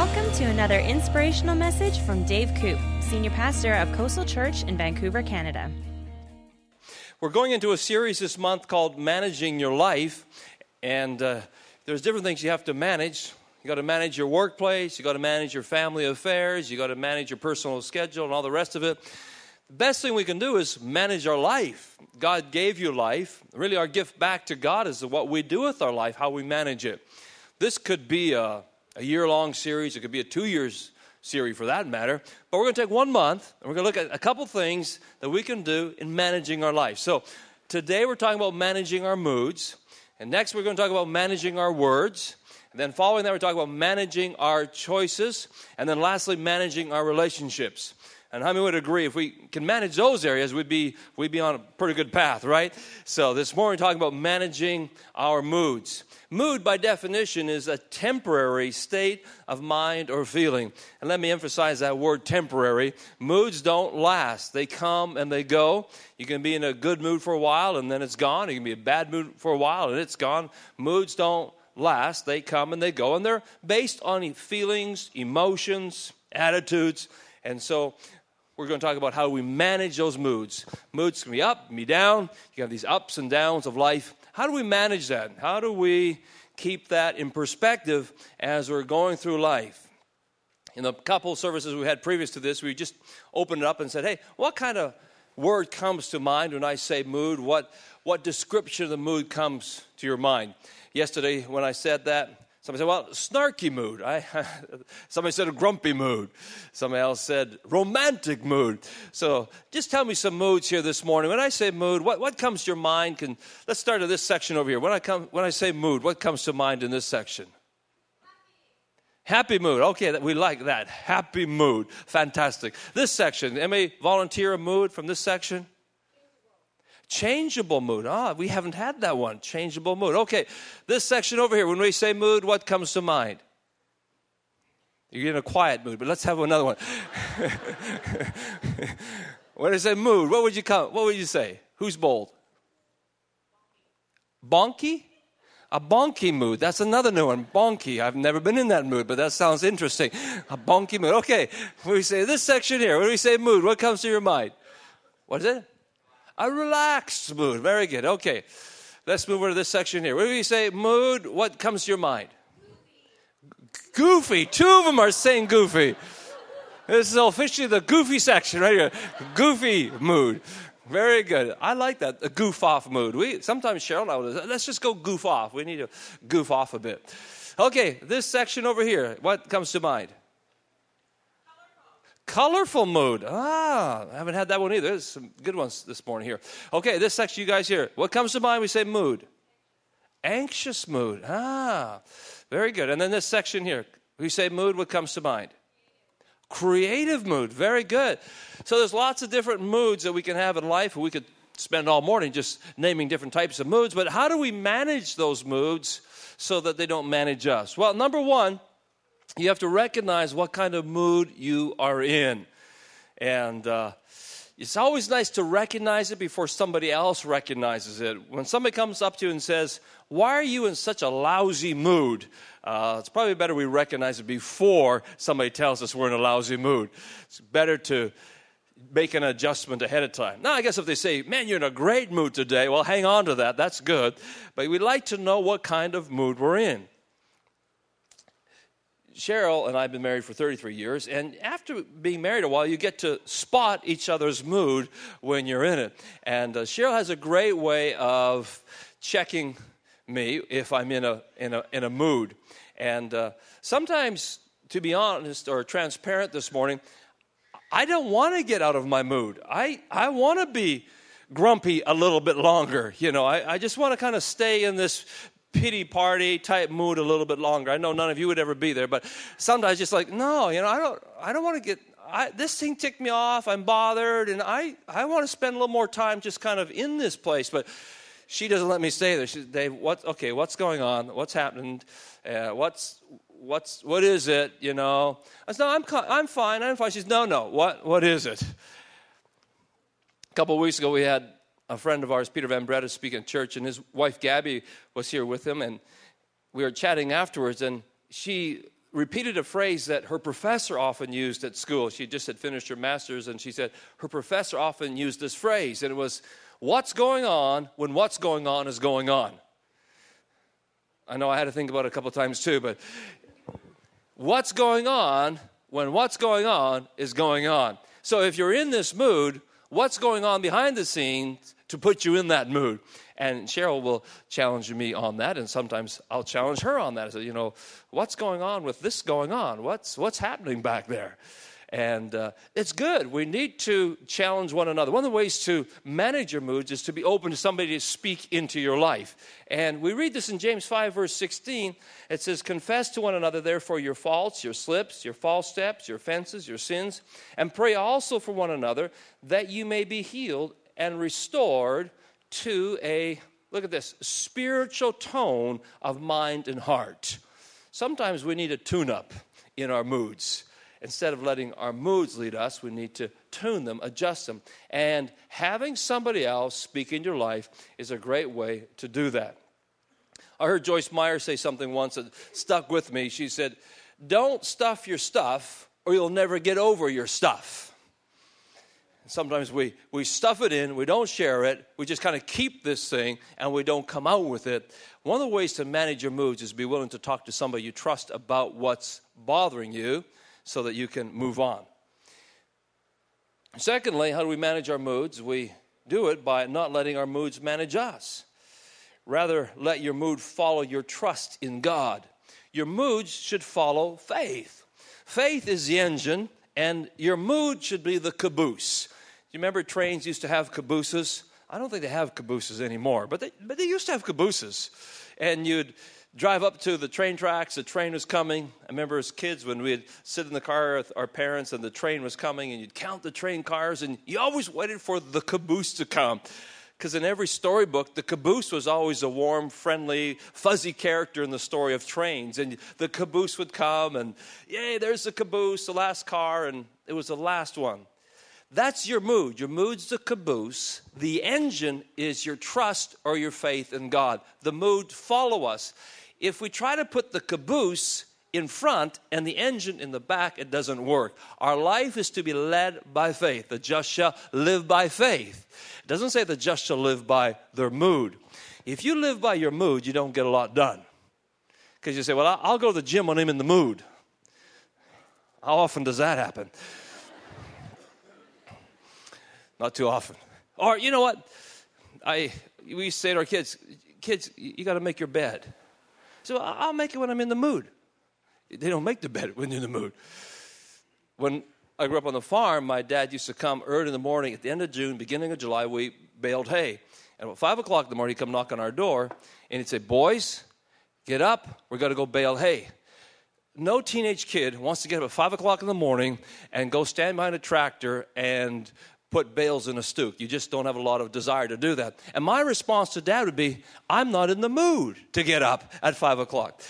Welcome to another inspirational message from Dave Koop, Senior Pastor of Coastal Church in Vancouver, Canada. We're going into a series this month called Managing Your Life, and uh, there's different things you have to manage. You got to manage your workplace, you got to manage your family affairs, you got to manage your personal schedule, and all the rest of it. The best thing we can do is manage our life. God gave you life. Really, our gift back to God is what we do with our life, how we manage it. This could be a, a year long series, it could be a two years series for that matter. But we're going to take one month and we're going to look at a couple things that we can do in managing our life. So today we're talking about managing our moods. And next we're going to talk about managing our words. And then following that, we're talking about managing our choices. And then lastly, managing our relationships. And how many would agree if we can manage those areas, we'd be, we'd be on a pretty good path, right? So this morning, we're talking about managing our moods. Mood, by definition, is a temporary state of mind or feeling. And let me emphasize that word temporary. Moods don't last, they come and they go. You can be in a good mood for a while and then it's gone. You can be in a bad mood for a while and it's gone. Moods don't last, they come and they go. And they're based on feelings, emotions, attitudes. And so we're going to talk about how we manage those moods. Moods can be up, can be down. You have these ups and downs of life. How do we manage that? How do we keep that in perspective as we're going through life? In the couple services we had previous to this, we just opened it up and said, hey, what kind of word comes to mind when I say mood? What, what description of the mood comes to your mind? Yesterday, when I said that, Somebody said, well, snarky mood. I, somebody said a grumpy mood. Somebody else said romantic mood. So just tell me some moods here this morning. When I say mood, what, what comes to your mind? Can, let's start at this section over here. When I, come, when I say mood, what comes to mind in this section? Happy mood. Okay, we like that. Happy mood. Fantastic. This section, anybody volunteer a mood from this section? Changeable mood. Ah, we haven't had that one. Changeable mood. Okay, this section over here, when we say mood, what comes to mind? You're in a quiet mood, but let's have another one. when I say mood, what would you come? What would you say? Who's bold? Bonky? A bonky mood. That's another new one. Bonky. I've never been in that mood, but that sounds interesting. A bonky mood. Okay. When we say this section here, when we say mood, what comes to your mind? What is it? A relaxed mood. Very good. Okay. Let's move over to this section here. When we say mood, what comes to your mind? Goofy. Two of them are saying goofy. This is officially the goofy section right here. Goofy mood. Very good. I like that. A goof off mood. We sometimes Cheryl and I would let's just go goof off. We need to goof off a bit. Okay, this section over here, what comes to mind? Colorful mood. Ah, I haven't had that one either. There's some good ones this morning here. Okay, this section, you guys here. What comes to mind? We say mood. Anxious mood. Ah, very good. And then this section here, we say mood. What comes to mind? Creative mood. Very good. So there's lots of different moods that we can have in life. We could spend all morning just naming different types of moods. But how do we manage those moods so that they don't manage us? Well, number one, you have to recognize what kind of mood you are in. And uh, it's always nice to recognize it before somebody else recognizes it. When somebody comes up to you and says, Why are you in such a lousy mood? Uh, it's probably better we recognize it before somebody tells us we're in a lousy mood. It's better to make an adjustment ahead of time. Now, I guess if they say, Man, you're in a great mood today, well, hang on to that. That's good. But we'd like to know what kind of mood we're in. Cheryl and I have been married for 33 years, and after being married a while, you get to spot each other's mood when you're in it. And uh, Cheryl has a great way of checking me if I'm in a, in a, in a mood. And uh, sometimes, to be honest or transparent this morning, I don't want to get out of my mood. I, I want to be grumpy a little bit longer. You know, I, I just want to kind of stay in this pity party type mood a little bit longer. I know none of you would ever be there, but sometimes just like, no, you know, I don't, I don't want to get. I, this thing ticked me off. I'm bothered, and I, I want to spend a little more time just kind of in this place. But she doesn't let me stay there. She, Dave, what? Okay, what's going on? What's happened? Uh, what's what's what is it? You know? I said, no, I'm I'm fine. I'm fine. She says, no, no. What what is it? A couple of weeks ago, we had a friend of ours, Peter Van Breda, speaking at church, and his wife Gabby was here with him, and we were chatting afterwards, and she repeated a phrase that her professor often used at school. She just had finished her master's, and she said her professor often used this phrase, and it was, What's going on when what's going on is going on? I know I had to think about it a couple times too, but what's going on when what's going on is going on? So if you're in this mood, what's going on behind the scenes to put you in that mood? And Cheryl will challenge me on that, and sometimes I'll challenge her on that. I say, you know, what's going on with this going on? What's what's happening back there? And uh, it's good. We need to challenge one another. One of the ways to manage your moods is to be open to somebody to speak into your life. And we read this in James 5, verse 16. It says, Confess to one another, therefore, your faults, your slips, your false steps, your offenses, your sins, and pray also for one another that you may be healed and restored to a, look at this, spiritual tone of mind and heart. Sometimes we need a tune up in our moods. Instead of letting our moods lead us, we need to tune them, adjust them. And having somebody else speak in your life is a great way to do that. I heard Joyce Meyer say something once that stuck with me. She said, Don't stuff your stuff, or you'll never get over your stuff. Sometimes we, we stuff it in, we don't share it, we just kind of keep this thing and we don't come out with it. One of the ways to manage your moods is be willing to talk to somebody you trust about what's bothering you so that you can move on. Secondly, how do we manage our moods? We do it by not letting our moods manage us. Rather, let your mood follow your trust in God. Your moods should follow faith. Faith is the engine, and your mood should be the caboose you remember trains used to have cabooses? I don't think they have cabooses anymore, but they, but they used to have cabooses. And you'd drive up to the train tracks, the train was coming. I remember as kids when we'd sit in the car with our parents and the train was coming, and you'd count the train cars, and you always waited for the caboose to come. Because in every storybook, the caboose was always a warm, friendly, fuzzy character in the story of trains. And the caboose would come, and yay, there's the caboose, the last car, and it was the last one. That's your mood. Your mood's the caboose. The engine is your trust or your faith in God. The mood follow us. If we try to put the caboose in front and the engine in the back, it doesn't work. Our life is to be led by faith. The just shall live by faith. It doesn't say the just shall live by their mood. If you live by your mood, you don't get a lot done. Because you say, well, I'll go to the gym when I'm in the mood. How often does that happen? Not too often. Or, you know what? I, we used to say to our kids, kids, you got to make your bed. So I'll make it when I'm in the mood. They don't make the bed when you're in the mood. When I grew up on the farm, my dad used to come early in the morning at the end of June, beginning of July, we baled hay. And at 5 o'clock in the morning, he'd come knock on our door and he'd say, Boys, get up, we're going to go bale hay. No teenage kid wants to get up at 5 o'clock in the morning and go stand behind a tractor and put bales in a stook. You just don't have a lot of desire to do that. And my response to dad would be, I'm not in the mood to get up at five o'clock.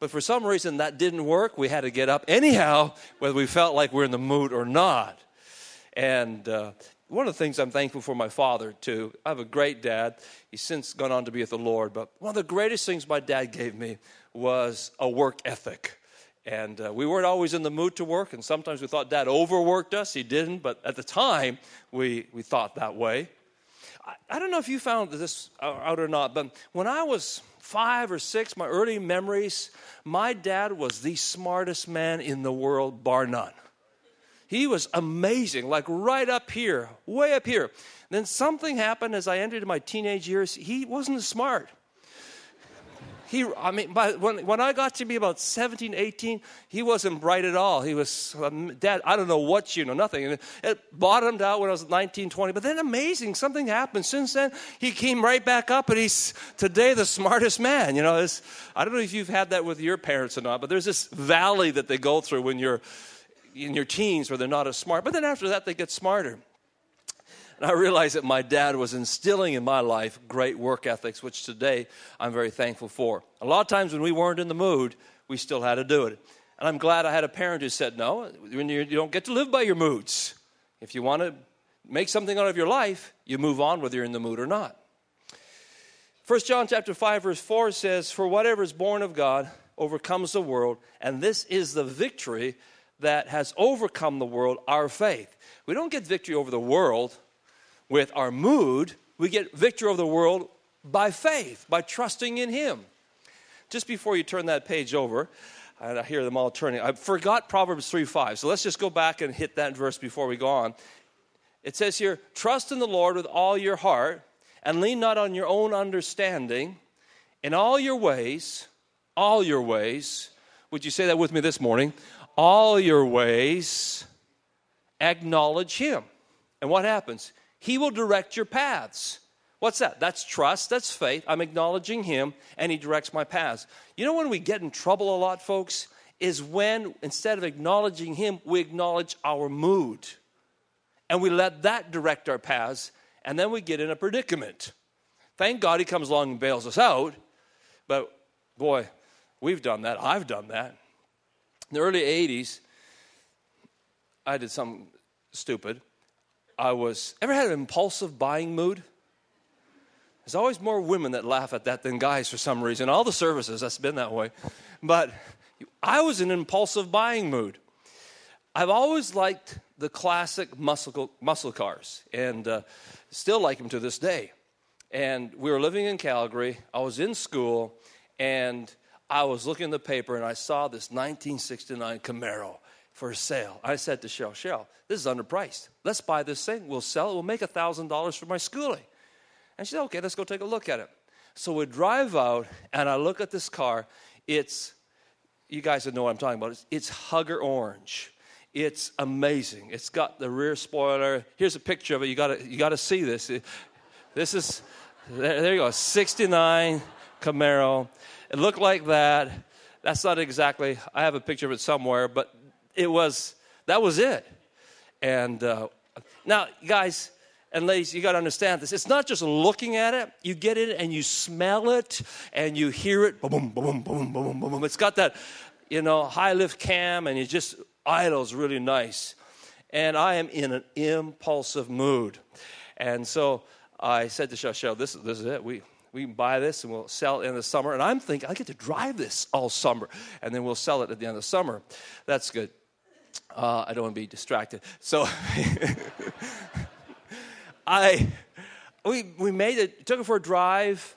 But for some reason that didn't work. We had to get up anyhow, whether we felt like we're in the mood or not. And uh, one of the things I'm thankful for my father, too. I have a great dad. He's since gone on to be with the Lord. But one of the greatest things my dad gave me was a work ethic. And uh, we weren't always in the mood to work, and sometimes we thought dad overworked us. He didn't, but at the time, we, we thought that way. I, I don't know if you found this out or not, but when I was five or six, my early memories, my dad was the smartest man in the world, bar none. He was amazing, like right up here, way up here. Then something happened as I entered my teenage years. He wasn't as smart. He, I mean, by, when, when I got to be about 17, 18, he wasn't bright at all. He was, um, Dad, I don't know what you know, nothing. And it bottomed out when I was 19, 20. But then amazing, something happened. Since then, he came right back up, and he's today the smartest man. You know, I don't know if you've had that with your parents or not, but there's this valley that they go through when you're in your teens where they're not as smart. But then after that, they get smarter. And I realized that my dad was instilling in my life great work ethics, which today I'm very thankful for. A lot of times when we weren't in the mood, we still had to do it. And I'm glad I had a parent who said, No, you don't get to live by your moods. If you want to make something out of your life, you move on whether you're in the mood or not. 1 John chapter 5 verse 4 says, "For whatever is born of God overcomes the world, and this is the victory that has overcome the world, our faith. We don't get victory over the world with our mood, we get victory over the world by faith, by trusting in Him. Just before you turn that page over, and I hear them all turning, I forgot Proverbs 3 5. So let's just go back and hit that verse before we go on. It says here, Trust in the Lord with all your heart, and lean not on your own understanding. In all your ways, all your ways, would you say that with me this morning? All your ways, acknowledge Him. And what happens? He will direct your paths. What's that? That's trust, that's faith. I'm acknowledging Him, and He directs my paths. You know when we get in trouble a lot, folks? Is when instead of acknowledging Him, we acknowledge our mood. And we let that direct our paths, and then we get in a predicament. Thank God He comes along and bails us out, but boy, we've done that. I've done that. In the early 80s, I did something stupid. I was, ever had an impulsive buying mood? There's always more women that laugh at that than guys for some reason. All the services, that's been that way. But I was in an impulsive buying mood. I've always liked the classic muscle, muscle cars and uh, still like them to this day. And we were living in Calgary. I was in school and I was looking in the paper and I saw this 1969 Camaro for sale. I said to Shell, Shell, this is underpriced. Let's buy this thing. We'll sell it. We'll make $1,000 for my schooling. And she said, okay, let's go take a look at it. So we drive out and I look at this car. It's, you guys know what I'm talking about. It's, it's Hugger Orange. It's amazing. It's got the rear spoiler. Here's a picture of it. You got you to see this. This is, there, there you go, 69 Camaro. It looked like that. That's not exactly, I have a picture of it somewhere, but it was, that was it. And uh, now, guys and ladies, you got to understand this. It's not just looking at it, you get in it and you smell it and you hear it. Boom, boom, boom, boom, boom, boom. It's got that, you know, high lift cam and you just, idles really nice. And I am in an impulsive mood. And so I said to Shashel, this, this is it. We, we can buy this and we'll sell it in the summer. And I'm thinking, I get to drive this all summer, and then we'll sell it at the end of the summer. That's good. Uh, I don't want to be distracted. So I, we, we made it, took it for a drive.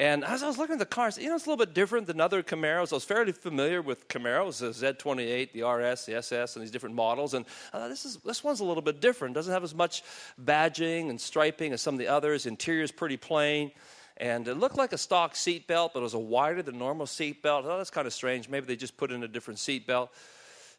And as I was looking at the cars, you know, it's a little bit different than other Camaros. I was fairly familiar with Camaros, the Z28, the RS, the SS, and these different models. And uh, this, is, this one's a little bit different. Doesn't have as much badging and striping as some of the others. Interior's pretty plain. And it looked like a stock seat belt, but it was a wider than normal seat belt. Oh, that's kind of strange. Maybe they just put in a different seat belt.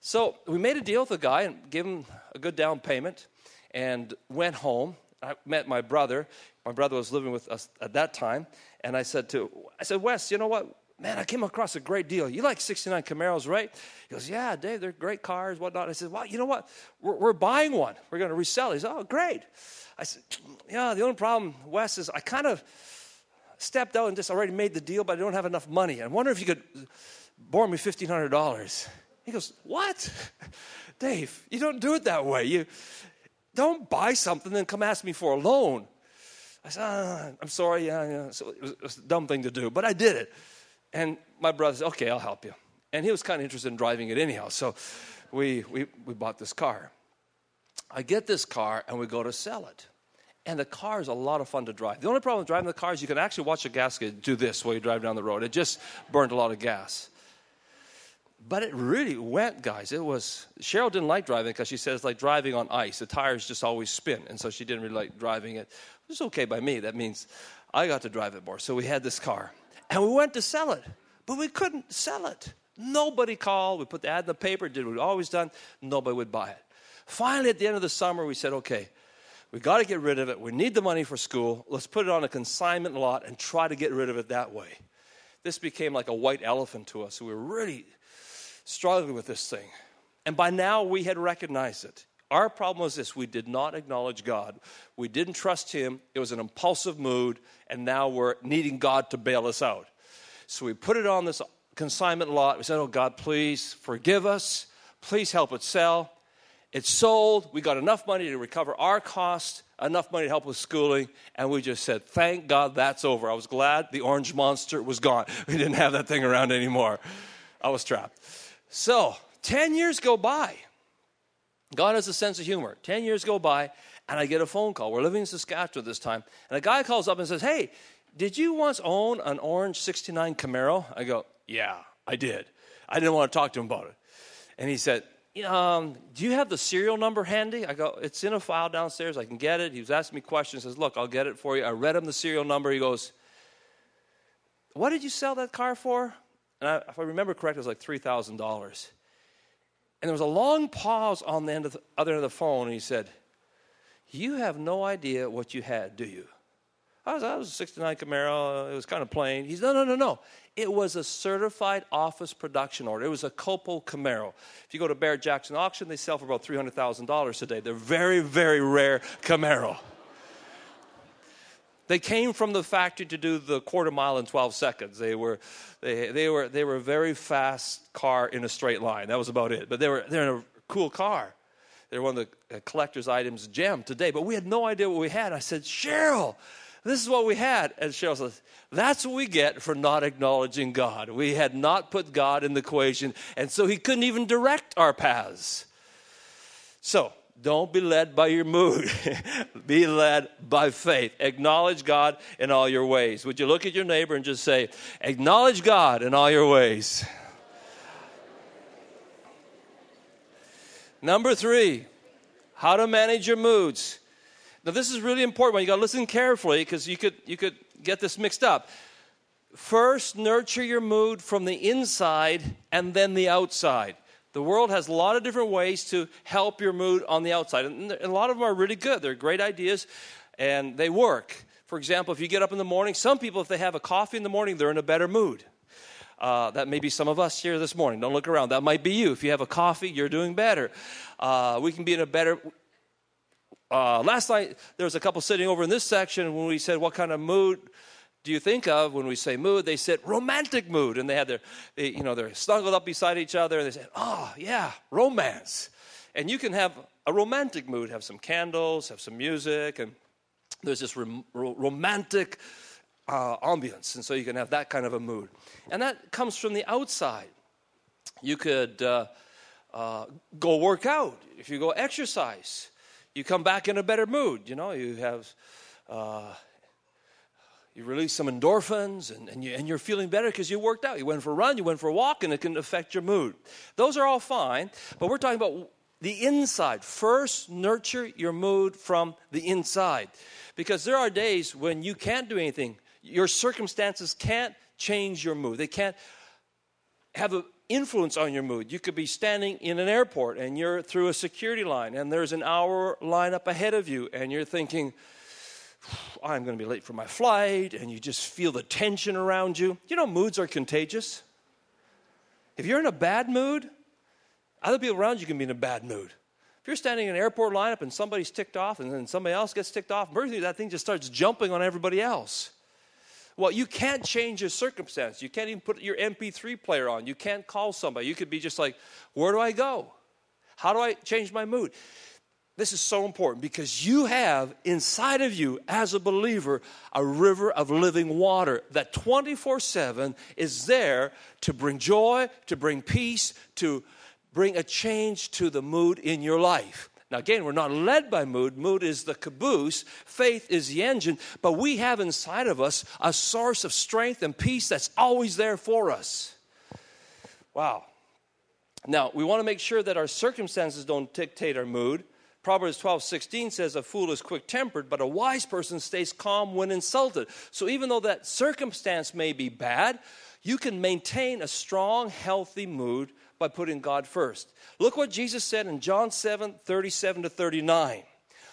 So we made a deal with the guy and gave him a good down payment and went home. I met my brother. My brother was living with us at that time. And I said to, I said, Wes, you know what? Man, I came across a great deal. You like 69 Camaros, right? He goes, Yeah, Dave, they're great cars, whatnot. I said, Well, you know what? We're, we're buying one. We're going to resell it. He said, Oh, great. I said, Yeah, the only problem, Wes, is I kind of stepped out and just already made the deal, but I don't have enough money. I wonder if you could borrow me $1,500. He goes, What? Dave, you don't do it that way. You don't buy something and come ask me for a loan. I said, ah, I'm sorry. Yeah, yeah. So it was, it was, a dumb thing to do, but I did it. And my brother said, Okay, I'll help you. And he was kind of interested in driving it anyhow. So we, we, we bought this car. I get this car and we go to sell it. And the car is a lot of fun to drive. The only problem with driving the car is you can actually watch a gas gauge do this while you drive down the road. It just burned a lot of gas. But it really went, guys. It was Cheryl didn't like driving because she says like driving on ice. The tires just always spin, and so she didn't really like driving it. It was okay by me. That means I got to drive it more. So we had this car, and we went to sell it, but we couldn't sell it. Nobody called. We put the ad in the paper, did what we'd always done. Nobody would buy it. Finally, at the end of the summer, we said, okay, we got to get rid of it. We need the money for school. Let's put it on a consignment lot and try to get rid of it that way. This became like a white elephant to us. We were really struggling with this thing. And by now, we had recognized it. Our problem was this we did not acknowledge God. We didn't trust Him. It was an impulsive mood, and now we're needing God to bail us out. So we put it on this consignment lot. We said, Oh, God, please forgive us. Please help it sell. It's sold. We got enough money to recover our cost, enough money to help with schooling, and we just said, Thank God that's over. I was glad the orange monster was gone. We didn't have that thing around anymore. I was trapped. So, 10 years go by. God has a sense of humor. 10 years go by, and I get a phone call. We're living in Saskatchewan this time. And a guy calls up and says, Hey, did you once own an orange 69 Camaro? I go, Yeah, I did. I didn't want to talk to him about it. And he said, um, do you have the serial number handy? I go, it's in a file downstairs. I can get it. He was asking me questions. He says, look, I'll get it for you. I read him the serial number. He goes, what did you sell that car for? And I, if I remember correctly, it was like $3,000. And there was a long pause on the, end of the other end of the phone. And he said, you have no idea what you had, do you? I was, I was a 69 Camaro. It was kind of plain. He's, no, no, no, no. It was a certified office production order. It was a COPO Camaro. If you go to Barrett Jackson auction, they sell for about $300,000 today. They're very, very rare Camaro. They came from the factory to do the quarter mile in 12 seconds. They were, they, they were, they were a very fast car in a straight line. That was about it. But they were, they're a cool car. They're one of the uh, collector's items gem today. But we had no idea what we had. I said, Cheryl, this is what we had. And Cheryl says, That's what we get for not acknowledging God. We had not put God in the equation, and so He couldn't even direct our paths. So, don't be led by your mood. be led by faith. Acknowledge God in all your ways. Would you look at your neighbor and just say, Acknowledge God in all your ways? Number three, how to manage your moods. Now, this is really important. You got to listen carefully because you could, you could get this mixed up. First, nurture your mood from the inside and then the outside. The world has a lot of different ways to help your mood on the outside, and a lot of them are really good. They're great ideas and they work. For example, if you get up in the morning, some people, if they have a coffee in the morning, they're in a better mood. Uh, that may be some of us here this morning. Don't look around. That might be you. If you have a coffee, you're doing better. Uh, we can be in a better uh, last night, there was a couple sitting over in this section when we said, What kind of mood do you think of when we say mood? They said romantic mood. And they had their, they, you know, they're snuggled up beside each other and they said, Oh, yeah, romance. And you can have a romantic mood, have some candles, have some music, and there's this rom- romantic uh. And so you can have that kind of a mood. And that comes from the outside. You could uh, uh, go work out, if you go exercise you come back in a better mood. You know, you have, uh, you release some endorphins and, and, you, and you're feeling better because you worked out. You went for a run, you went for a walk, and it can affect your mood. Those are all fine, but we're talking about the inside. First, nurture your mood from the inside because there are days when you can't do anything. Your circumstances can't change your mood, they can't have an influence on your mood. You could be standing in an airport and you're through a security line and there's an hour line up ahead of you and you're thinking, I'm going to be late for my flight, and you just feel the tension around you. You know, moods are contagious. If you're in a bad mood, other people around you can be in a bad mood. If you're standing in an airport lineup and somebody's ticked off and then somebody else gets ticked off, mercy, that thing just starts jumping on everybody else. Well, you can't change your circumstance. You can't even put your MP3 player on. You can't call somebody. You could be just like, where do I go? How do I change my mood? This is so important because you have inside of you, as a believer, a river of living water that 24 7 is there to bring joy, to bring peace, to bring a change to the mood in your life. Now, again, we're not led by mood. Mood is the caboose, faith is the engine, but we have inside of us a source of strength and peace that's always there for us. Wow. Now, we want to make sure that our circumstances don't dictate our mood. Proverbs 12, 16 says, A fool is quick tempered, but a wise person stays calm when insulted. So, even though that circumstance may be bad, you can maintain a strong, healthy mood by putting God first. Look what Jesus said in John 7 37 to 39.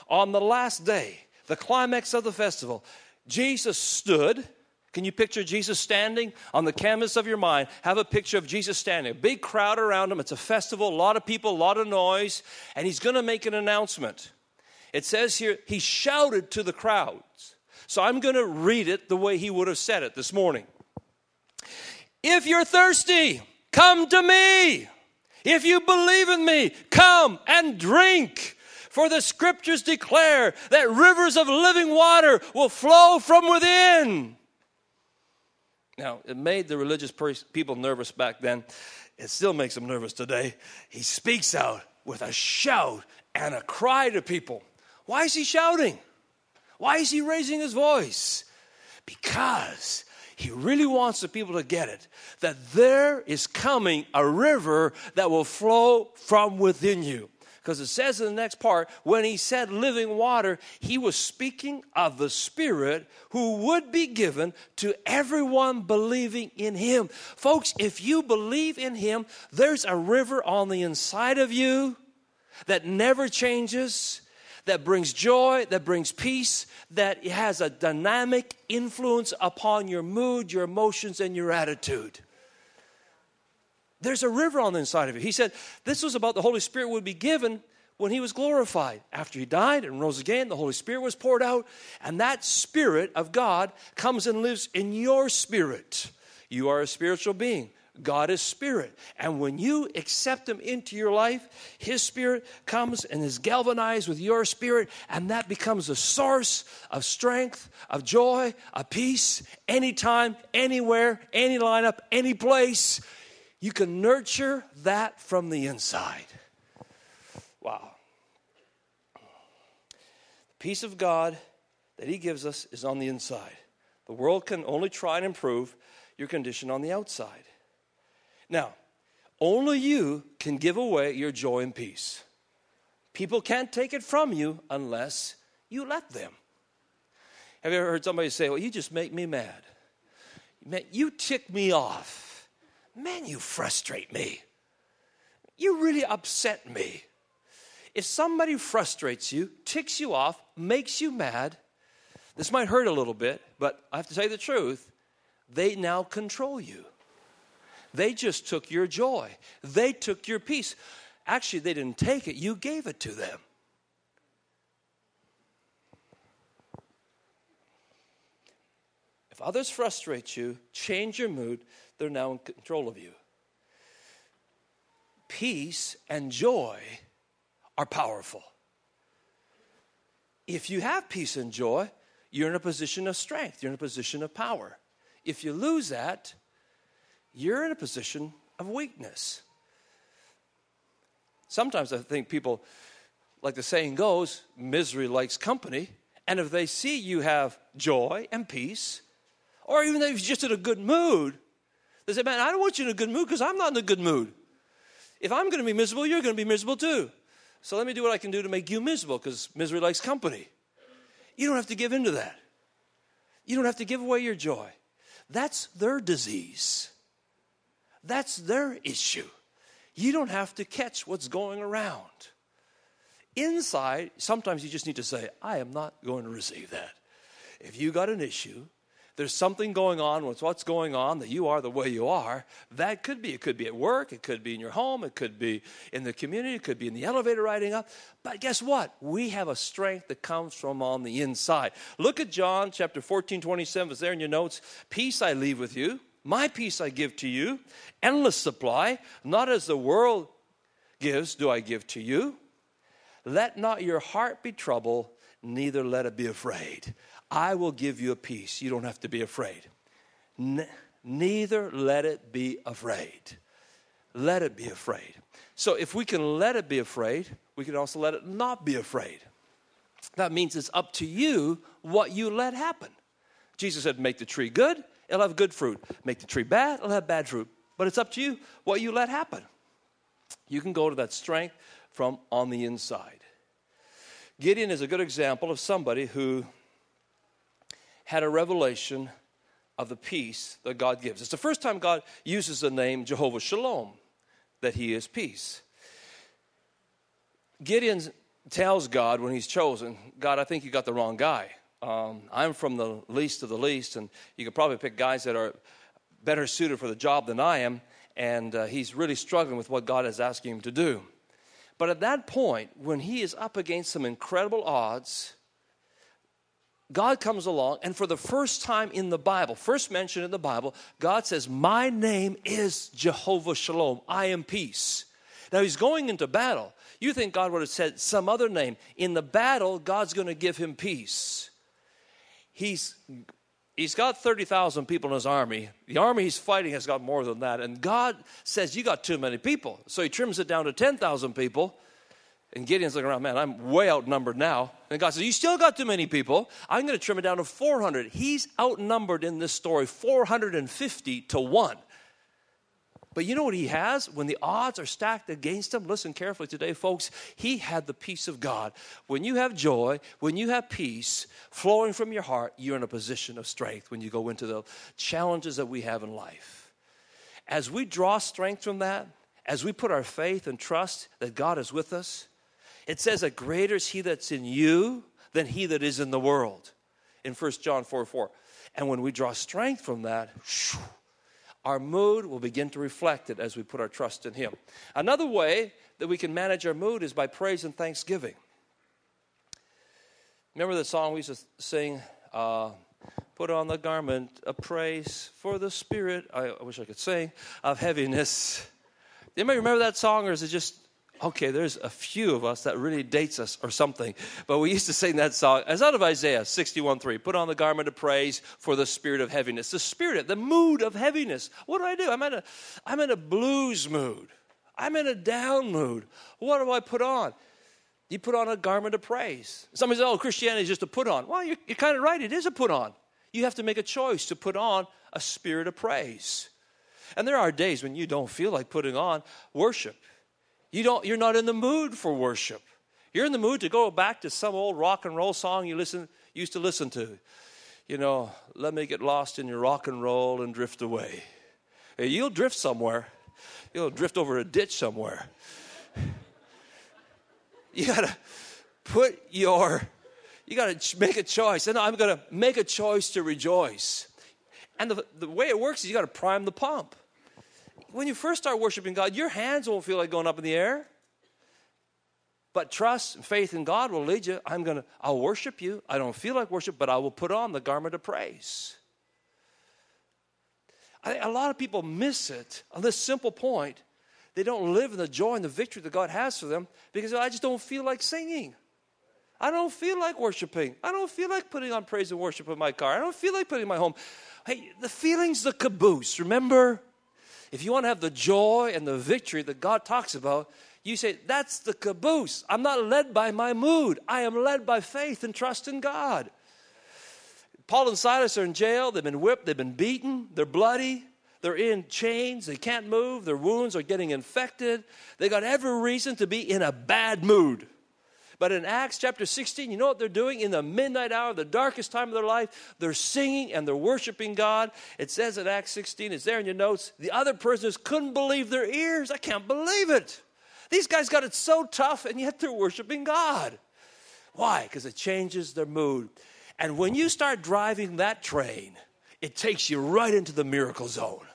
On the last day, the climax of the festival, Jesus stood. Can you picture Jesus standing on the canvas of your mind? Have a picture of Jesus standing, a big crowd around him. It's a festival, a lot of people, a lot of noise, and he's going to make an announcement. It says here, he shouted to the crowds. So I'm going to read it the way he would have said it this morning. If you're thirsty, Come to me. If you believe in me, come and drink. For the scriptures declare that rivers of living water will flow from within. Now, it made the religious people nervous back then. It still makes them nervous today. He speaks out with a shout and a cry to people. Why is he shouting? Why is he raising his voice? Because he really wants the people to get it that there is coming a river that will flow from within you. Because it says in the next part, when he said living water, he was speaking of the Spirit who would be given to everyone believing in him. Folks, if you believe in him, there's a river on the inside of you that never changes, that brings joy, that brings peace, that has a dynamic influence upon your mood, your emotions, and your attitude. There's a river on the inside of you. He said this was about the Holy Spirit would be given when he was glorified. After he died and rose again, the Holy Spirit was poured out, and that Spirit of God comes and lives in your spirit. You are a spiritual being. God is spirit. And when you accept Him into your life, His spirit comes and is galvanized with your spirit, and that becomes a source of strength, of joy, of peace, anytime, anywhere, any lineup, any place. You can nurture that from the inside. Wow. The peace of God that He gives us is on the inside. The world can only try and improve your condition on the outside. Now, only you can give away your joy and peace. People can't take it from you unless you let them. Have you ever heard somebody say, Well, you just make me mad? You tick me off. Man, you frustrate me. You really upset me. If somebody frustrates you, ticks you off, makes you mad, this might hurt a little bit, but I have to tell you the truth. They now control you. They just took your joy, they took your peace. Actually, they didn't take it, you gave it to them. If others frustrate you, change your mood, they're now in control of you. Peace and joy are powerful. If you have peace and joy, you're in a position of strength, you're in a position of power. If you lose that, you're in a position of weakness. Sometimes I think people, like the saying goes, misery likes company. And if they see you have joy and peace, or even if you're just in a good mood, they say, Man, I don't want you in a good mood because I'm not in a good mood. If I'm going to be miserable, you're going to be miserable too. So let me do what I can do to make you miserable because misery likes company. You don't have to give in to that. You don't have to give away your joy. That's their disease, that's their issue. You don't have to catch what's going around. Inside, sometimes you just need to say, I am not going to receive that. If you got an issue, there's something going on with what's going on that you are the way you are. That could be. It could be at work. It could be in your home. It could be in the community. It could be in the elevator riding up. But guess what? We have a strength that comes from on the inside. Look at John chapter 14, 27. It's there in your notes. Peace I leave with you. My peace I give to you. Endless supply. Not as the world gives, do I give to you. Let not your heart be troubled, neither let it be afraid. I will give you a peace. You don't have to be afraid. Neither let it be afraid. Let it be afraid. So if we can let it be afraid, we can also let it not be afraid. That means it's up to you what you let happen. Jesus said, Make the tree good, it'll have good fruit. Make the tree bad, it'll have bad fruit. But it's up to you what you let happen. You can go to that strength from on the inside. Gideon is a good example of somebody who had a revelation of the peace that God gives. It's the first time God uses the name Jehovah Shalom, that He is peace. Gideon tells God when he's chosen, God, I think you got the wrong guy. Um, I'm from the least of the least, and you could probably pick guys that are better suited for the job than I am. And uh, he's really struggling with what God is asking him to do. But at that point, when he is up against some incredible odds, God comes along, and for the first time in the Bible, first mention in the Bible, God says, My name is Jehovah Shalom. I am peace. Now he's going into battle. You think God would have said some other name. In the battle, God's going to give him peace. He's he's got 30,000 people in his army. The army he's fighting has got more than that. And God says, You got too many people. So he trims it down to 10,000 people. And Gideon's looking around, man, I'm way outnumbered now. And God says, You still got too many people. I'm going to trim it down to 400. He's outnumbered in this story 450 to 1. But you know what he has? When the odds are stacked against him, listen carefully today, folks, he had the peace of God. When you have joy, when you have peace flowing from your heart, you're in a position of strength when you go into the challenges that we have in life. As we draw strength from that, as we put our faith and trust that God is with us, it says that greater is he that's in you than he that is in the world in 1 John 4 4. And when we draw strength from that, our mood will begin to reflect it as we put our trust in Him. Another way that we can manage our mood is by praise and thanksgiving. Remember the song we used to sing? Uh, Put on the garment of praise for the spirit. I, I wish I could sing of heaviness. Anybody remember that song, or is it just Okay, there's a few of us that really dates us or something. But we used to sing that song. It's out of Isaiah 61 3. Put on the garment of praise for the spirit of heaviness. The spirit, the mood of heaviness. What do I do? I'm in a, I'm in a blues mood. I'm in a down mood. What do I put on? You put on a garment of praise. Somebody says, oh, Christianity is just a put on. Well, you're, you're kind of right. It is a put on. You have to make a choice to put on a spirit of praise. And there are days when you don't feel like putting on worship. You don't, you're not in the mood for worship. You're in the mood to go back to some old rock and roll song you listen, used to listen to. You know, let me get lost in your rock and roll and drift away. You'll drift somewhere. You'll drift over a ditch somewhere. You got to put your, you got to make a choice. And I'm to make a choice to rejoice. And the, the way it works is you got to prime the pump when you first start worshiping God, your hands won't feel like going up in the air. But trust and faith in God will lead you. I'm to, I'll worship you. I don't feel like worship, but I will put on the garment of praise. A lot of people miss it on this simple point. They don't live in the joy and the victory that God has for them because I just don't feel like singing. I don't feel like worshiping. I don't feel like putting on praise and worship in my car. I don't feel like putting my home. Hey, the feeling's the caboose. Remember? If you want to have the joy and the victory that God talks about, you say, That's the caboose. I'm not led by my mood. I am led by faith and trust in God. Paul and Silas are in jail. They've been whipped. They've been beaten. They're bloody. They're in chains. They can't move. Their wounds are getting infected. They got every reason to be in a bad mood. But in Acts chapter 16, you know what they're doing? In the midnight hour, the darkest time of their life, they're singing and they're worshiping God. It says in Acts 16, it's there in your notes, the other prisoners couldn't believe their ears. I can't believe it. These guys got it so tough, and yet they're worshiping God. Why? Because it changes their mood. And when you start driving that train, it takes you right into the miracle zone.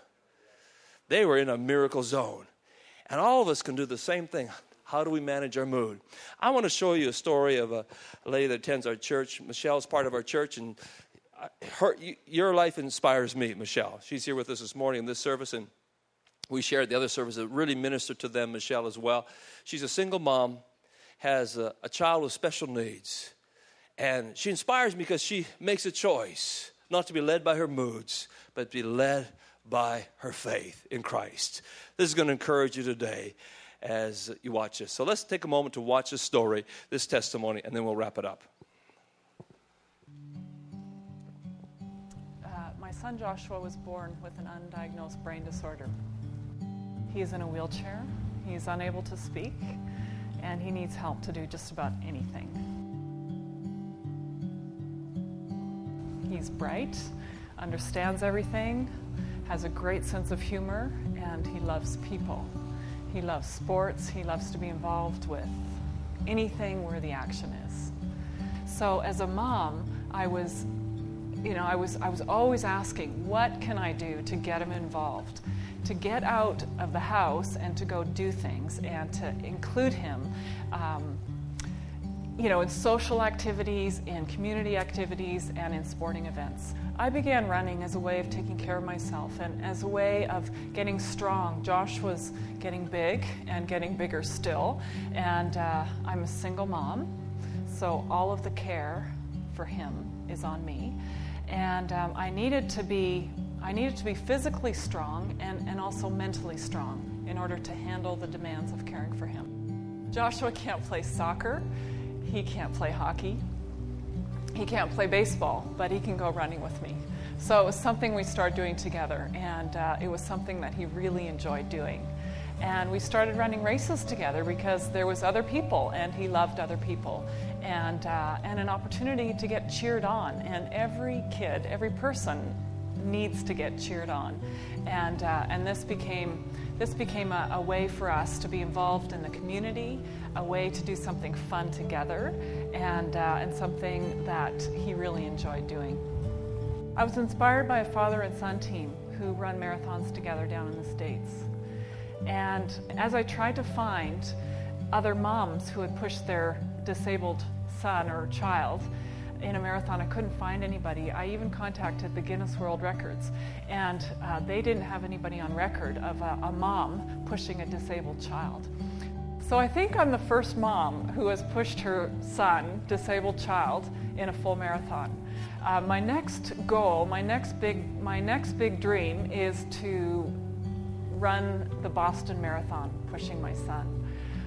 They were in a miracle zone. And all of us can do the same thing. How do we manage our mood? I want to show you a story of a lady that attends our church. Michelle's part of our church, and her, your life inspires me, Michelle. She's here with us this morning in this service, and we shared the other service that really ministered to them, Michelle, as well. She's a single mom, has a, a child with special needs, and she inspires me because she makes a choice not to be led by her moods, but to be led by her faith in Christ. This is going to encourage you today as you watch this. So let's take a moment to watch this story, this testimony, and then we'll wrap it up. Uh, my son Joshua was born with an undiagnosed brain disorder. He's in a wheelchair, he's unable to speak, and he needs help to do just about anything. He's bright, understands everything, has a great sense of humor, and he loves people. He loves sports. He loves to be involved with anything where the action is. So as a mom, I was, you know, I was, I was always asking, what can I do to get him involved? To get out of the house and to go do things and to include him um, you know, in social activities, in community activities, and in sporting events. I began running as a way of taking care of myself and as a way of getting strong. Josh was getting big and getting bigger still, and uh, I'm a single mom, so all of the care for him is on me. And um, I needed to be I needed to be physically strong and, and also mentally strong in order to handle the demands of caring for him. Joshua can't play soccer, he can't play hockey, he can't play baseball, but he can go running with me. So it was something we started doing together, and uh, it was something that he really enjoyed doing. And we started running races together because there was other people, and he loved other people, and uh, and an opportunity to get cheered on. And every kid, every person needs to get cheered on. And, uh, and this became, this became a, a, way for us to be involved in the community, a way to do something fun together, and, uh, and something that he really enjoyed doing. I was inspired by a father and son team who run marathons together down in the States. And as I tried to find other moms who had pushed their disabled son or child, in a marathon. I couldn't find anybody. I even contacted the Guinness World Records, and uh, they didn't have anybody on record of a, a mom pushing a disabled child. So I think I'm the first mom who has pushed her son, disabled child, in a full marathon. Uh, my next goal, my next big, my next big dream is to run the Boston Marathon, pushing my son.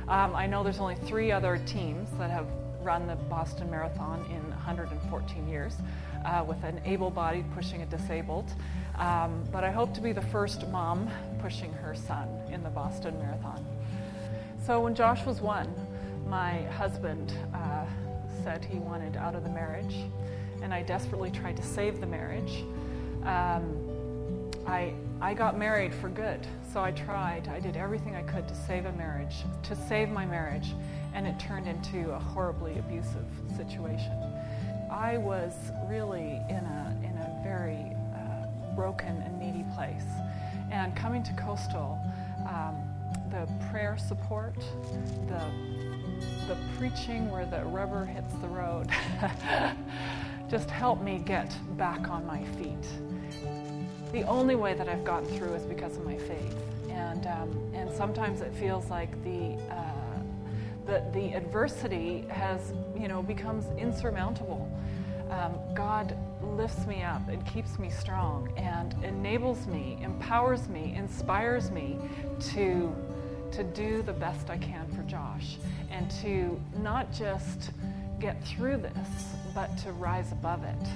Um, I know there's only three other teams that have run the Boston Marathon in 114 years uh, with an able bodied pushing a disabled. Um, but I hope to be the first mom pushing her son in the Boston Marathon. So when Josh was one, my husband uh, said he wanted out of the marriage, and I desperately tried to save the marriage. Um, I, I got married for good, so I tried. I did everything I could to save a marriage, to save my marriage, and it turned into a horribly abusive situation. I was really in a, in a very uh, broken and needy place. And coming to Coastal, um, the prayer support, the, the preaching where the rubber hits the road, just helped me get back on my feet. The only way that I've gotten through is because of my faith. And, um, and sometimes it feels like the, uh, the, the adversity has, you know, becomes insurmountable. Um, God lifts me up and keeps me strong and enables me, empowers me, inspires me to, to do the best I can for Josh and to not just get through this, but to rise above it.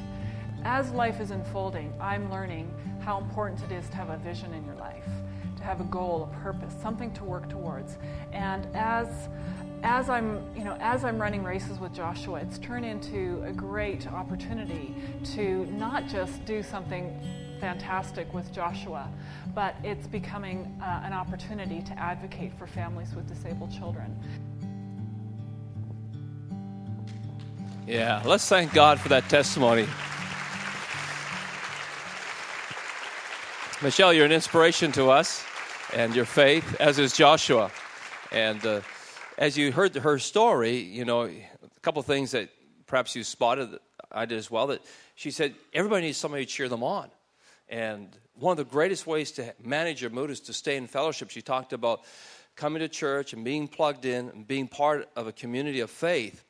As life is unfolding, I'm learning how important it is to have a vision in your life, to have a goal, a purpose, something to work towards. And as as I'm, you know, as I'm running races with Joshua, it's turned into a great opportunity to not just do something fantastic with Joshua, but it's becoming uh, an opportunity to advocate for families with disabled children. Yeah, let's thank God for that testimony. Michelle, you're an inspiration to us and your faith, as is Joshua. And uh, as you heard her story, you know, a couple of things that perhaps you spotted, I did as well, that she said everybody needs somebody to cheer them on. And one of the greatest ways to manage your mood is to stay in fellowship. She talked about coming to church and being plugged in and being part of a community of faith.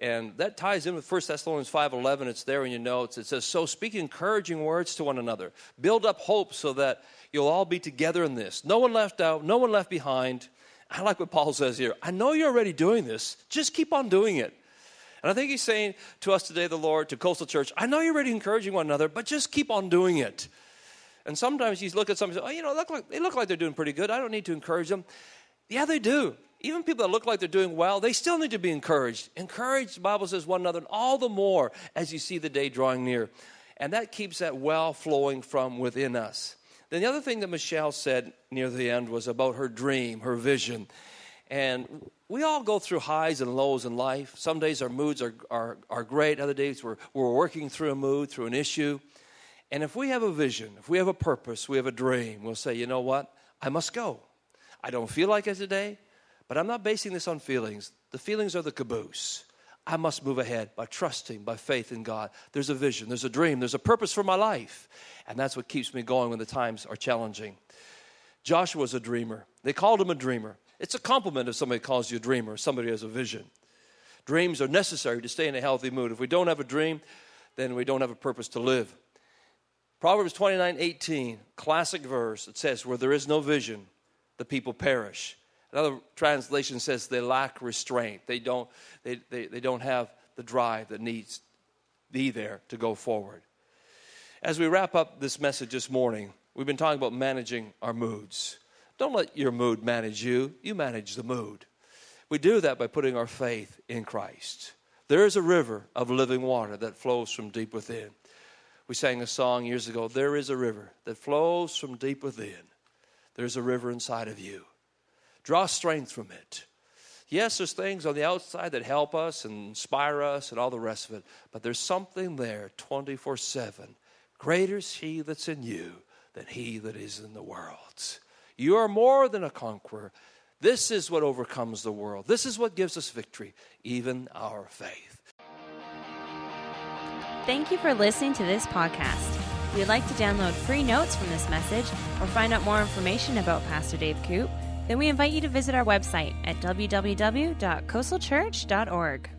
And that ties in with 1 Thessalonians 5.11. It's there in your notes. It says, So speak encouraging words to one another. Build up hope so that you'll all be together in this. No one left out, no one left behind. I like what Paul says here. I know you're already doing this. Just keep on doing it. And I think he's saying to us today, the Lord, to Coastal Church, I know you're already encouraging one another, but just keep on doing it. And sometimes you look at somebody and say, oh, you know, look like, they look like they're doing pretty good. I don't need to encourage them. Yeah, they do. Even people that look like they're doing well, they still need to be encouraged. Encourage, the Bible says, one another, and all the more as you see the day drawing near. And that keeps that well flowing from within us. Then the other thing that Michelle said near the end was about her dream, her vision. And we all go through highs and lows in life. Some days our moods are, are, are great, other days we're, we're working through a mood, through an issue. And if we have a vision, if we have a purpose, we have a dream, we'll say, you know what? I must go. I don't feel like it today, but I'm not basing this on feelings. The feelings are the caboose. I must move ahead by trusting, by faith in God. There's a vision, there's a dream, there's a purpose for my life. And that's what keeps me going when the times are challenging. Joshua was a dreamer. They called him a dreamer. It's a compliment if somebody calls you a dreamer, somebody has a vision. Dreams are necessary to stay in a healthy mood. If we don't have a dream, then we don't have a purpose to live. Proverbs 29 18, classic verse. It says, Where there is no vision, the people perish. Another translation says they lack restraint. They don't, they, they, they don't have the drive that needs be there to go forward. As we wrap up this message this morning, we've been talking about managing our moods. Don't let your mood manage you, you manage the mood. We do that by putting our faith in Christ. There is a river of living water that flows from deep within. We sang a song years ago There is a river that flows from deep within. There's a river inside of you. Draw strength from it. Yes, there's things on the outside that help us and inspire us and all the rest of it, but there's something there 24 7. Greater is He that's in you than He that is in the world. You are more than a conqueror. This is what overcomes the world. This is what gives us victory, even our faith. Thank you for listening to this podcast. If you'd like to download free notes from this message or find out more information about Pastor Dave Koop, then we invite you to visit our website at www.coastalchurch.org.